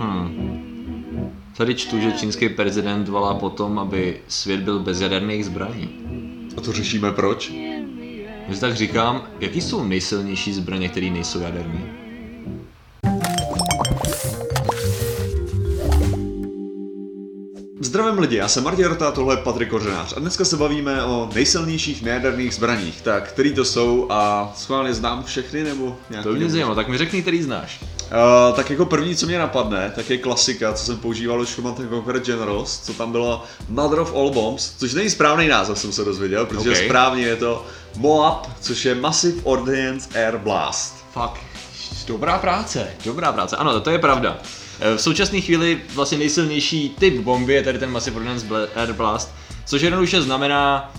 Hmm. Tady čtu, že čínský prezident volá potom, aby svět byl bez jaderných zbraní. A to řešíme proč? Když tak říkám, jaký jsou nejsilnější zbraně, které nejsou jaderné? Zdravím lidi, já jsem Martin Rota, tohle je Patrik Kořenář a dneska se bavíme o nejsilnějších nejaderných zbraních. Tak, který to jsou a schválně znám všechny nebo nějaký? To mě zajímá, tak mi řekni, který znáš. Uh, tak jako první, co mě napadne, tak je klasika, co jsem používal už Command Conquer Generals, co tam bylo Mother of All Bombs, což není správný název, jsem se dozvěděl, protože Okay. správně je to MOAB, což je Massive Ordnance Air Blast. Fakt, dobrá práce. Dobrá práce, ano, to je pravda. E, V současné chvíli vlastně nejsilnější typ bomby je tady ten Massive Ordnance Air Blast, což jednoduše znamená,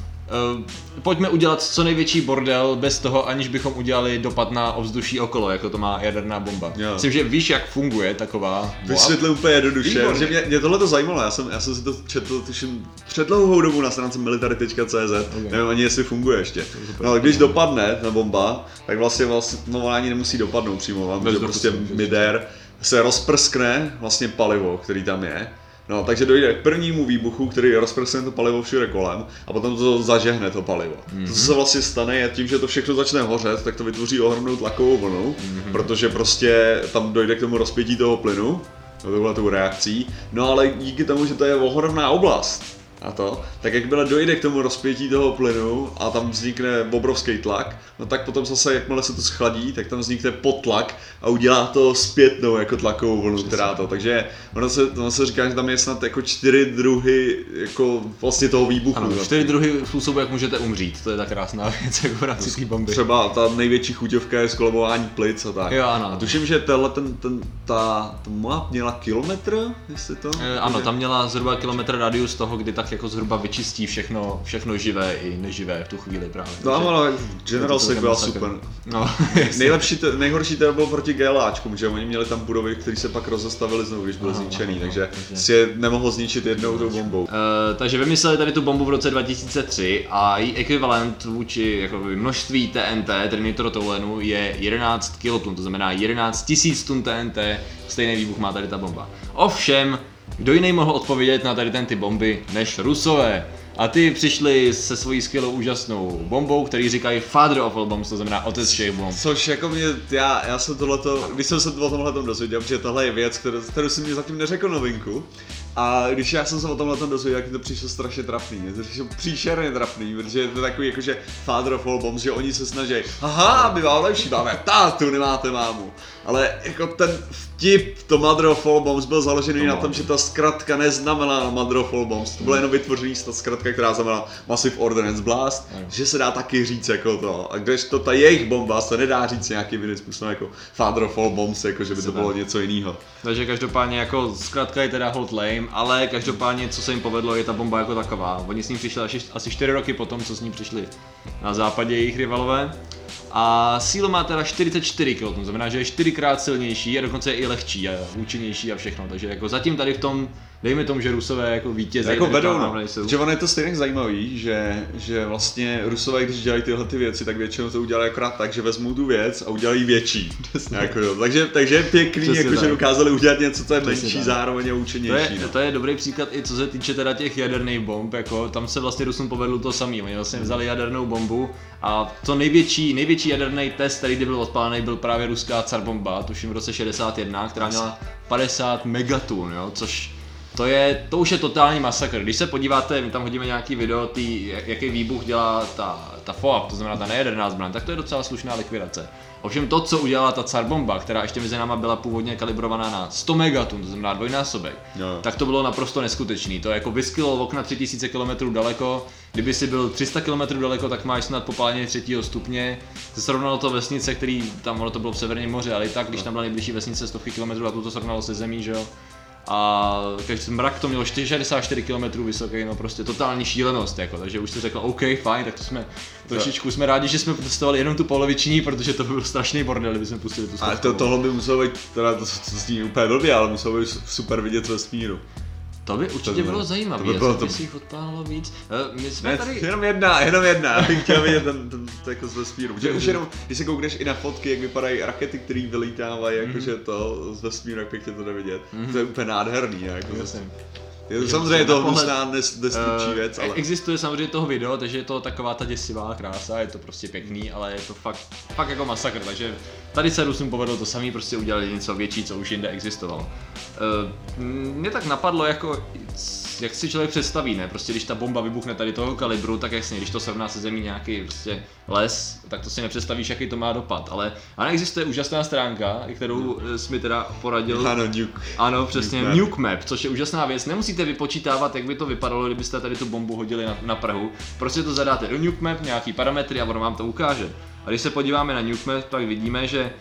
uh, pojďme udělat co největší bordel bez toho, aniž bychom udělali dopad na ovzduší okolo, jako to má jaderná bomba. Jo. Myslím, že víš, jak funguje taková. Vysvětlím úplně jednoduše, protože mě, mě tohle to zajímalo, já jsem, já jsem si to četl tuším před dlouhou dobu na stránce military.cz, okay. nevím ani jestli funguje ještě. No ale když dopadne ta bomba, tak vlastně, vlastně no ona ani nemusí dopadnout přímo, vám, že prostě midair se rozprskne vlastně palivo, který tam je. No, takže dojde k prvnímu výbuchu, který rozprskne to palivo všude kolem a potom to zažehne to palivo. Mm-hmm. To, co se vlastně stane, je tím, že to všechno začne hořet, tak to vytvoří ohromnou tlakovou vlnu, mm-hmm. protože prostě tam dojde k tomu rozpětí toho plynu, tohle tou reakcí. No ale díky tomu, že to je ohromná oblast a to, tak jakmile dojde k tomu rozpětí toho plynu a tam vznikne obrovský tlak, no tak potom zase, jakmile se to schladí, tak tam vznikne potlak a udělá to zpětnou jako tlakovou vlnu, která to. Takže ono se, ono se říká, že tam je snad jako čtyři druhy jako vlastně toho výbuchu. Ano, čtyři druhy způsobů, jak můžete umřít, to je ta krásná věc, jako v rámci té bomby. Třeba ta největší chuťovka je skolabování plic a tak. Jo, ano. A tuším, že tenhle ten, ten, ta, ta měla kilometr, jestli to? Eh, Ano, tam měla zhruba kilometr radius toho, kdy tak jako zhruba vyčistí všechno, všechno živé i neživé v tu chvíli právě. No ale General celkem byla super. No, Nejlepší, to, nejhorší to bylo proti GLAčkům, že oni měli tam budovy, které se pak rozestavily znovu, když byly Aha, zničený, aha, takže takže- si je nemohl zničit jednou tou bombou. Uh, takže vymysleli tady tu bombu v roce 2003 a její ekvivalent vůči jako množství TNT, tedy nitrotolenu, je 11 kilotun, to znamená 11 000 tun TNT, stejný výbuch má tady ta bomba. Ovšem, kdo jiný mohl odpovědět na tady ten ty bomby než Rusové? A ty přišli se svojí skvělou úžasnou bombou, který říkají Father of all bombs, to znamená otec všech bomb. Což jako mě, já, já jsem tohleto, když jsem se o tomhle tom dozvěděl, protože tohle je věc, kterou, kterou si mě zatím neřekl novinku, a když já jsem se o tomhle tom dozvěděl, tak mi to přišlo strašně trapný, mě to přišlo příšerně trapný, protože je to takový jakože Father of all bombs, že oni se snaží, aha, my vám lepší, máme tátu, nemáte mámu. Ale jako ten vtip, to Mother of all bombs byl založený To na tom, že ta zkratka neznamená Mother of all bombs, to byla jenom vytvořený ta zkratka, která znamená Massive Ordnance Blast, Ano. že se dá taky říct jako to. A když to ta jejich bomba se nedá říct nějakým jiným způsobem jako Father of all bombs, jako že by to bylo něco jiného. Takže každopádně jako zkrátka je teda hold lame, ale každopádně co se jim povedlo je ta bomba jako taková. Oni s ní přišli asi, asi 4 roky potom, co s ní přišli na západě jejich rivalové. A sílu má teda 44 kg, to znamená, že je čtyřikrát silnější a dokonce je i lehčí a účinnější a všechno. Takže jako zatím tady v tom, dejme tomu, že Rusové jako vítězí. Jako vedou, to no. Že ono je to stejně zajímavý, že, že vlastně Rusové, když dělají tyhle ty věci, tak většinou to udělají akorát tak, že vezmou tu věc a udělají větší. jako, jo. takže, takže je pěkný, Přesně jako, že dokázali udělat něco, co je Přesně menší, tak. zároveň a To účinnější. je, no. to je dobrý příklad i co se týče teda těch jaderných bomb, jako tam se vlastně Rusům povedlo to samé. Oni vlastně vzali jadernou bombu a to největší, největší jaderný test, který kdy byl odpálený, byl právě ruská car bomba, tuším v roce 61, která měla 50 megatun, jo, což to je, to už je totální masakr. Když se podíváte, my tam hodíme nějaký video, tý, jak- jaký výbuch dělá ta, ta FOAP, to znamená ta nejaderná zbraň, tak to je docela slušná likvidace. Ovšem to, co udělala ta car bomba, která ještě mezi náma byla původně kalibrovaná na 100 megatun, to znamená dvojnásobek, Jo. tak to bylo naprosto neskutečný. To jako vyskylo okna 3000 km daleko, kdyby si byl 300 km daleko, tak máš snad popálení třetího stupně. Srovnalo to vesnice, který tam ono to bylo v Severním moři, ale i tak, když tam byla nejbližší vesnice stovky kilometrů a tu to srovnalo se zemí, že jo. A každý mrak to mělo 64 km vysoký, no prostě totální šílenost, jako, takže už si řekl, OK, fajn, tak to jsme trošičku jsme rádi, že jsme testovali jenom tu poloviční, protože to by byl strašný bordel, kdyby jsme pustili tu Ale to, stovkovou. tohle by muselo být, teda to, to zní úplně blbě, ale muselo být super vidět vesmíru. To by určitě by- bylo to zajímavé, by by bylo to... to- si jich odpálilo víc. Eh, My jsme Ne, tady... jenom jedna, jenom jedna, já bych chtěl vidět ten, ten, ten jako z vesmíru. Protože už jenom, když se koukneš i na fotky, jak vypadají rakety, které vylítávají, jakože to z vesmíru, jak pěkně to jde vidět. To je úplně nádherný, jako. Jasně. Je to samozřejmě to hnusná, nes- Eh, věc, ale... Existuje samozřejmě toho video, takže je to taková ta děsivá krása, je to prostě pěkný, ale je to fakt, fakt jako masakr, takže tady se Rusům povedlo to samý, prostě udělali něco větší, co už jinde existovalo. Uh, mě tak napadlo jako, jak si člověk představí, ne? Prostě když ta bomba vybuchne tady toho kalibru, tak jasně, když to srovná se zemí nějaký prostě les, tak to si nepředstavíš, jaký to má dopad. Ale, ale existuje úžasná stránka, kterou eh, jsi mi teda poradil. Ano, nuke. Ano, přesně, Nuke nuke map. map. což je úžasná věc. Nemusíte vypočítávat, jak by to vypadalo, kdybyste tady tu bombu hodili na, na Prahu. Prostě to zadáte do nuke map, nějaký parametry a ono vám to ukáže. A když se podíváme na nuke map, tak vidíme, že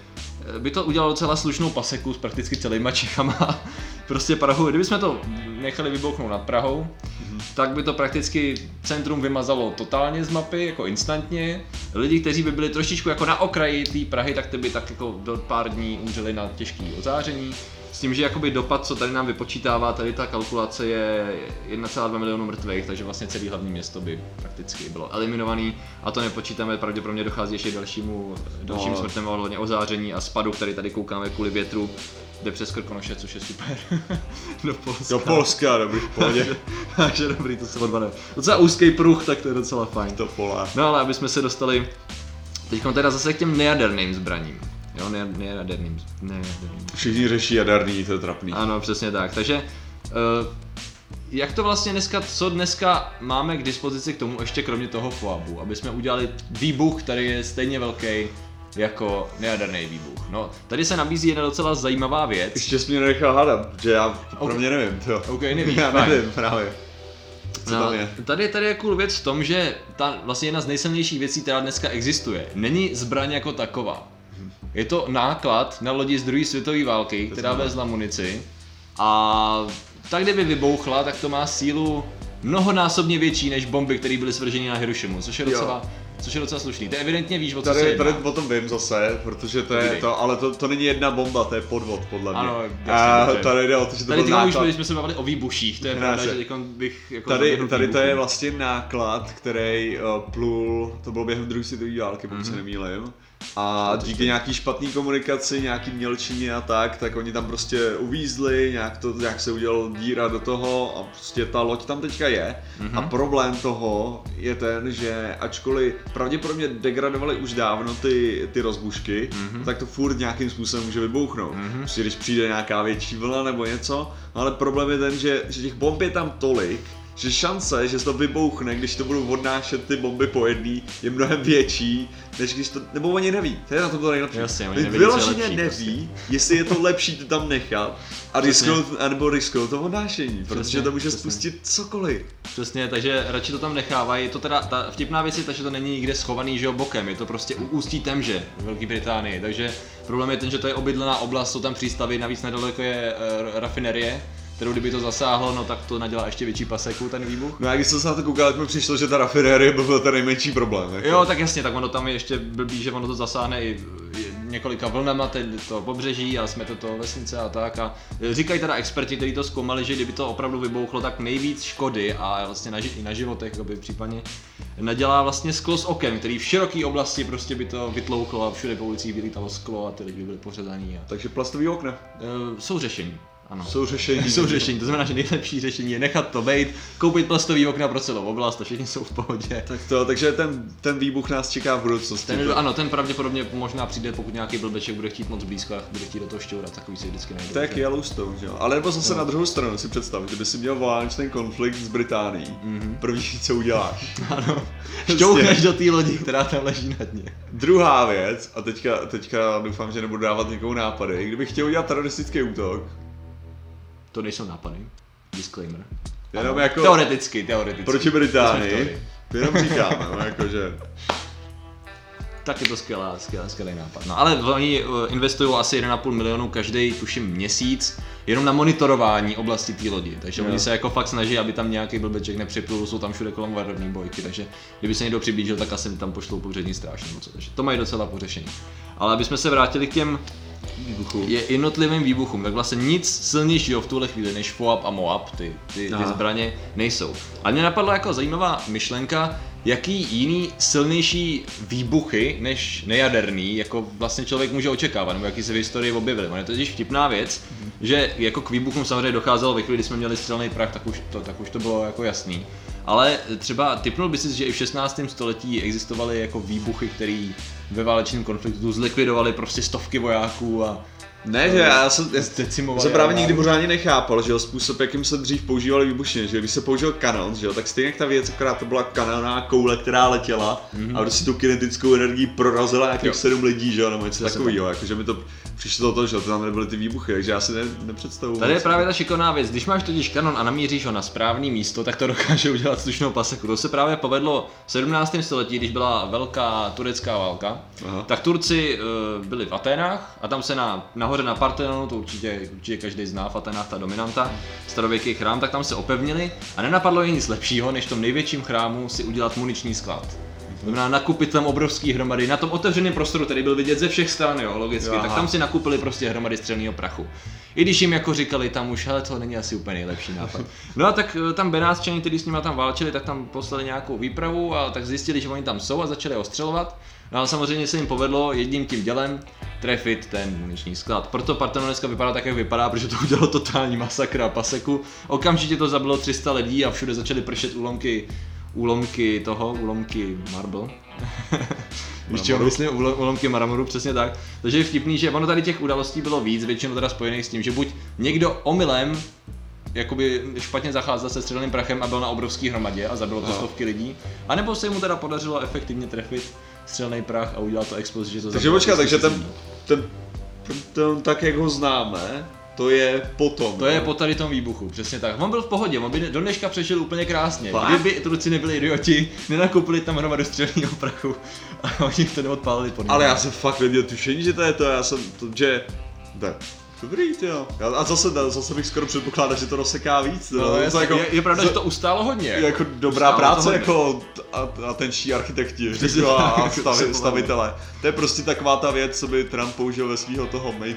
eh, by to udělalo docela slušnou paseku s prakticky celýma Čechama. prostě Prahu, kdybychom to nechali vybouchnout nad Prahou, tak by to prakticky centrum vymazalo totálně z mapy, jako instantně. Lidi, kteří by byli trošičku jako na okraji té Prahy, tak ty by tak jako do pár dní umřeli na těžký ozáření. S tím, že jakoby dopad, co tady nám vypočítává, tady ta kalkulace je 1,2 milionu mrtvých, takže vlastně celé hlavní město by prakticky bylo eliminovaný. A to nepočítáme, pravděpodobně dochází ještě k dalšímu, dalším No. smrtem ohledně ozáření a spadu, který tady koukáme kvůli větru. Jde přes Krkonoše, což je super. do Polska. Do Polska, dobrý, v pohodě. Takže dobrý, to se odvane. Docela úzký pruh, tak to je docela fajn. To pole. No ale aby jsme se dostali teď teda zase k těm nejaderným zbraním. Jo, ne- nejaderným, nejaderným. Všichni řeší jaderný, to je trapný. Ano, přesně tak. Takže uh, jak to vlastně dneska, co dneska máme k dispozici k tomu ještě kromě toho FOABu, aby jsme udělali výbuch, který je stejně velký jako nejaderný výbuch. No, tady se nabízí jedna docela zajímavá věc. Ještě jsi mě nenechal hádat, že já pro mě nevím, to. OK, nevíš, já fajn. nevím právě. Co No, je? Tady, tady je cool věc v tom, že ta vlastně jedna z nejsilnějších věcí, která dneska existuje, není zbraň jako taková. Je to náklad na lodi z druhé světové války, která znamená? vezla munici a tak kdyby vybouchla, tak to má sílu mnohonásobně větší než bomby, které byly svrženy na Hirošimu, což je Jo. Což je docela slušný. To evidentně víš, o co se Tady, jedná. tady o tom vím zase, protože to je to, ale to, to není jedna bomba, to je podvod podle mě. Ano, a tady jde o to, že to Tady byl už náklad. když jsme se bavili o výbuších, to je pravda, se- že bych jako Tady, tady to je vlastně náklad, který uh, plul, to bylo během druhé světové války, pokud Mhm. se nemýlím. A díky nějaký špatný komunikaci, nějaký mělčině a tak, tak oni tam prostě uvízli, nějak, to, nějak se udělal díra do toho a prostě ta loď tam teďka je. Mhm. A problém toho je ten, že ačkoliv pravděpodobně degradovali už dávno ty, ty rozbušky, Mhm. tak to furt nějakým způsobem může vybouchnout. Mhm. Prostě když přijde nějaká větší vlna nebo něco, ale problém je ten, že, že těch bomb je tam tolik, že šance, že se to vybouchne, když to budou odnášet ty bomby po jedný, je mnohem větší, než když to, nebo oni neví, to je na tom to nejlepší. Jasně, oni je Vyloženě lepší neví, jestli je to lepší to tam nechat a risknout, anebo risknout to odnášení, protože Přesně, to může přesně. spustit cokoliv. Přesně, takže radši to tam nechávají. To teda, ta vtipná věc je ta, že to není nikde schovaný, že jo, bokem, je to prostě u ústí Temže v Velké Británii, takže problém je ten, že to je obydlená oblast, jsou tam přístavy, navíc nedaleko je uh, rafinerie, kterou kdyby to zasáhlo, no tak to nadělá ještě větší paseku ten výbuch. No a když jsem se na to koukal, tak mi přišlo, že ta rafinérie byl ten nejmenší problém. Jako. Jo, tak jasně, tak ono tam je ještě blbý, že ono to zasáhne i několika vlnama teď to pobřeží a jsme to, to vesnice a tak. A říkají teda experti, kteří to zkoumali, že kdyby to opravdu vybouchlo, tak nejvíc škody a vlastně na, i na životech jakoby případně nadělá vlastně sklo s okem, který v široké oblasti prostě by to vytlouklo a všude po ulicích vylítalo sklo a ty lidi by byli pořezaní. A... Takže plastový okna. E, jsou řešení. Ano. Jsou řešení. Jsou řešení, to znamená, že nejlepší řešení je nechat to být, koupit plastový okna pro celou oblast a všichni jsou v pohodě. Tak to, takže ten, ten výbuch nás čeká v budoucnosti. Ten, ano, ten pravděpodobně možná přijde, pokud nějaký blbeček bude chtít moc blízko a bude chtít do toho šťourat, takový si vždycky najde. Jak Yellowstone, že jo? Ale nebo zase No. na druhou stranu si představ, kdyby si měl válečný konflikt s Británií. Mhm. První, co uděláš. Ano, šťouchneš do té lodi, která tam leží na dně. Druhá věc, a teďka, teďka doufám, že nebudu dávat nikomu nápady, kdybych chtěl udělat teroristický útok, To nejsou nápady. Disclaimer. Jenom jako- Teoreticky, teoreticky. v Británii, to jenom říkáme, no, jakože... Tak je to skvělá, skvělá, skvělý nápad. No ale oni eh, investují asi 1,5 milionu každý, tuším, měsíc, jenom na monitorování oblasti té lodi. Takže Jo. oni se jako fakt snaží, aby tam nějaký blbeček nepřiplul, jsou tam všude kolem varovní bojky, takže kdyby se někdo přiblížil, tak asi tam pošlou pobřežní stráž nebo co. Takže to mají docela pořešení. Ale aby jsme se vrátili k těm výbuchům. je jednotlivým výbuchům, tak vlastně nic silnějšího v tuhle chvíli než FOAP a MOAP, ty, ty, ty Aha. zbraně, nejsou. A mě napadla jako zajímavá myšlenka, jaký jiný silnější výbuchy než nejaderný, jako vlastně člověk může očekávat, nebo jaký se v historii objevily. On je to totiž vtipná věc, že jako k výbuchům samozřejmě docházelo ve chvíli, kdy jsme měli střelný prach, tak už to, tak už to bylo jako jasný. Ale třeba typnul by si, že i v 16. století existovaly jako výbuchy, které ve válečném konfliktu zlikvidovaly prostě stovky vojáků a Ne, že já jsem, jsem právě nikdy pořádně nechápal, že jo, způsob, jakým se dřív používali výbušniny, že když se použil kanon, že jo, tak stejně jak ta věc, akorát to byla kanonná koule, která letěla mm-hmm. a prostě tu kinetickou energii prorazila nějakých Jo. sedm lidí, že jo, nebo něco takového, jakože mi to přišlo to, že to tam nebyly ty výbuchy, takže já si ne, nepředstavuji. Tady je právě ta šikovná věc, když máš totiž kanon a namíříš ho na správný místo, tak to dokáže udělat slušnou paseku. To se právě povedlo v 17. století, když byla velká turecká válka, Aha. tak Turci uh, byli v Aténách a tam se na, nahoře na Partenonu, to určitě, určitě každý zná Aténách ta dominanta, starověký chrám, tak tam se opevnili a nenapadlo jim nic lepšího, než v tom největším chrámu si udělat muniční sklad. To znamená nakupit tam obrovský hromady na tom otevřeném prostoru, který byl vidět ze všech stran, jo, logicky, Aha. tak tam si nakupili prostě hromady střelného prachu. I když jim jako říkali tam už, ale to není asi úplně nejlepší nápad. No a tak eh, tam Benátčani, kteří s nimi tam válčili, tak tam poslali nějakou výpravu a tak zjistili, že oni tam jsou a začali ostřelovat. No a samozřejmě se jim povedlo jedním tím dělem trefit ten muniční sklad. Proto Parthenon dneska vypadá tak, jak vypadá, protože to udělalo totální masakr a paseku. Okamžitě to zabilo 300 lidí a všude začaly pršet úlomky úlomky toho, úlomky marble. Víš čeho myslím? Úlo- Úlomky mramoru, přesně tak. Takže je vtipný, že ono tady těch událostí bylo víc, většinou teda spojených s tím, že buď někdo omylem jakoby špatně zacházel se střelným prachem a byl na obrovský hromadě a zabilo to stovky lidí, anebo se mu teda podařilo efektivně trefit střelný prach a udělat to explozi, že to Takže počkat, takže 200 ten, ten, ten, tak jak ho známe, to je potom. To je no. po tady tom výbuchu, přesně tak. On byl v pohodě, on by do dneška přežil úplně krásně. Fakt? Kdyby Turci nebyli idioti, nenakoupili tam hromadu střelného prachu a oni to neodpálili pod Ale já jsem fakt neměl tušení, že to je to, já jsem, to, že, tak, dobrý jo. A zase, zase bych skoro předpokládal, že to rozseká víc. No, to je, jako, je, je, pravda, že to ustálo hodně. jako dobrá Ustálo to práce jako a, atenční architekti Přesně jako, a, a stavi, stavitele. To je prostě taková ta věc, co by Trump použil ve svého toho make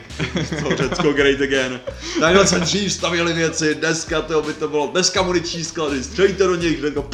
to Řecko great again. Takhle se dřív stavili věci, dneska to by to bylo, dneska muniční sklady, střelíte do nich, jako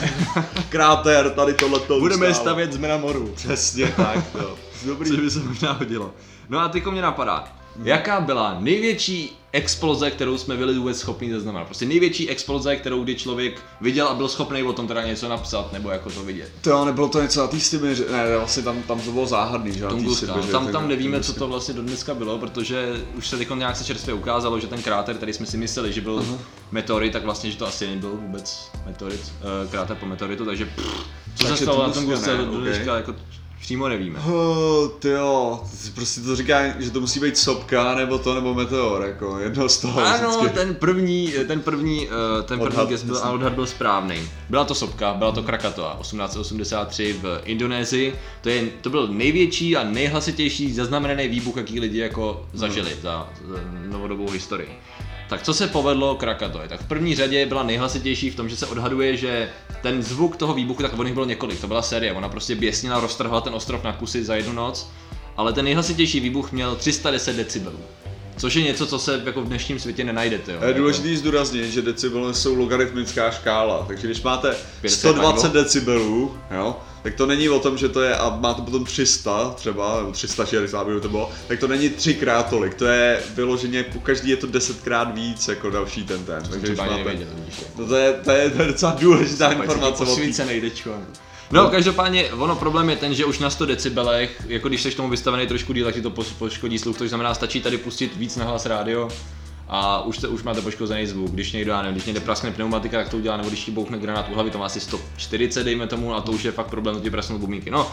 kráter, tady tohleto Budeme je ustálo. stavět z moru. Přesně tak, jo. Dobrý. Což by se možná hodilo. No a teďko mě napadá, jaká byla největší exploze, kterou jsme byli vůbec schopni zaznamenat? Prostě největší exploze, kterou kdy člověk viděl a byl schopný o tom teda něco napsat, nebo jako to vidět. To nebylo to něco na té Sibiři, ne, vlastně tam, tam to bylo záhadný, že Tunguska. Sibiři, Tam, tak- tam nevíme, tak- co to vlastně do dneska bylo, protože už se teď nějak se čerstvě ukázalo, že ten kráter, který jsme si mysleli, že byl uh-huh. meteorit, tak vlastně, že to asi nebyl vůbec meteorit, uh, kráter po meteoritu, takže pff, co se Takže stalo na Tungusce, ne, do, do ok. dneška jako přímo nevíme. Oh, ty jo, prostě to říká, že to musí být sopka, nebo to, nebo meteor, jako jedno z toho Ano, vždycky. ten první, ten první, eh, ten první Odhad, guess byl, a odhad byl správný. Byla to sopka, byla to Krakatoa, 1883 v Indonésii. To, je, to byl největší a nejhlasitější zaznamenaný výbuch, jaký lidi jako zažili za, za novodobou historii. Tak co se povedlo Krakatoje? Tak v první řadě byla nejhlasitější v tom, že se odhaduje, že ten zvuk toho výbuchu, tak o nich bylo několik, to byla série, ona prostě běsnila, roztrhla ten ostrov na kusy za jednu noc, ale ten nejhlasitější výbuch měl 310 decibelů. Což je něco, co se jako v dnešním světě nenajdete. Jo? Je důležité zdůraznit, že decibely jsou logaritmická škála, takže když máte 500 120 takhle. decibelů, jo, tak to není o tom, že to je, a máte potom 300 třeba, nebo 360 by to bylo, tak to není třikrát tolik, to je vyloženě, po každý je to desetkrát víc jako další ten ten. Takže když máte, nevěděl, to. no to je, to je, to je docela důležitá informace. o té- Posvícený dečko. No, každopádně, ono problém je ten, že už na 100 decibelech, jako když jsi tomu vystavený trošku díl, tak ti to poškodí sluch, to znamená, stačí tady pustit víc na hlas rádio a už, te, už máte poškozený zvuk. Když někdo, já nevím, když někde praskne pneumatika, tak to udělá, nebo když ti bouchne granát u hlavy, to má asi 140, dejme tomu, a to už je fakt problém, to ti prasknou bubínky. No,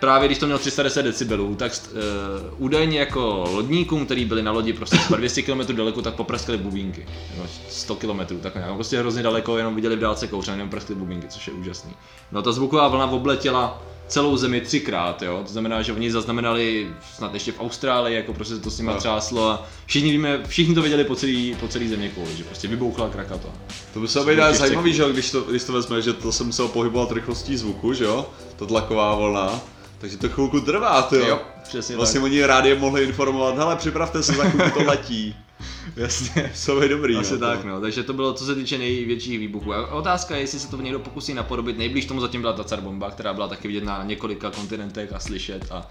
právě když to měl 310 decibelů, tak uh, údajně jako lodníkům, kteří byli na lodi prostě třeba 200 km daleko, tak popraskali bubínky. Nebo 100 km, tak nějak. Prostě hrozně daleko, jenom viděli v dálce kouř, a jenom praskli bubínky, což je úžasný. No ta zvuková vlna obletěla celou zemi třikrát, jo. To znamená, že oni zaznamenali snad ještě v Austrálii, jako prostě to s nimi No. třáslo a všichni víme, všichni to věděli po celý, po celý země kouli, že prostě vybouchla Krakatoa. To by se být zajímavý, že jo, když to, když to vezme, že to se muselo pohybovat rychlostí zvuku, že jo, to tlaková vlna, Takže to chvilku trvá, ty Jo, přesně Vlastně tak. oni rádi mohli informovat, hele, připravte se, za chvilku to letí. Jasně. Jsou je dobrý, Asi no, tak, to. no. Takže to bylo, co se týče největších výbuchů. A otázka je, jestli se to někdo pokusí napodobit. Nejblíž tomu zatím byla ta car bomba, která byla taky vidět na několika kontinentech a slyšet a,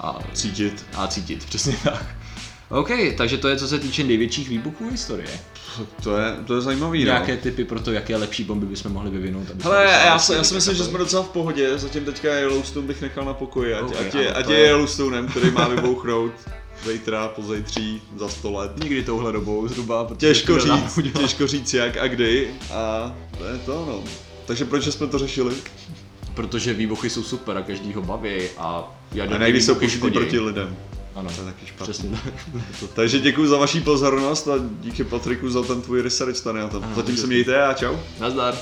a, Cítit. a cítit. Přesně tak. OK, takže to je co se týče největších výbuchů historie. To je, to je zajímavý, no. Nějaké typy pro to, jaké lepší bomby bychom mohli vyvinout? aby jsme Hele, já, si, já si myslím, že jsme docela v pohodě, zatím teďka Yellowstone bych nechal na pokoji, ať, Ok, ať, je, ano, ať je je- Yellowstonem, který má vybouchnout zítra, pozejtří, za 100 let. Nikdy touhle dobou zhruba. protože Těžko říct, těžko říct jak a kdy a to je to, no. Takže proč jsme to řešili? Protože výbuchy jsou super a každý ho baví a A nejvíc jsou proti lidem. Ano, To je taky špatně. přesně tak. Takže děkuji za vaši pozornost a díky Patriku za ten tvůj research tady na to. Ano, Zatím se mějte a čau. Nazdar.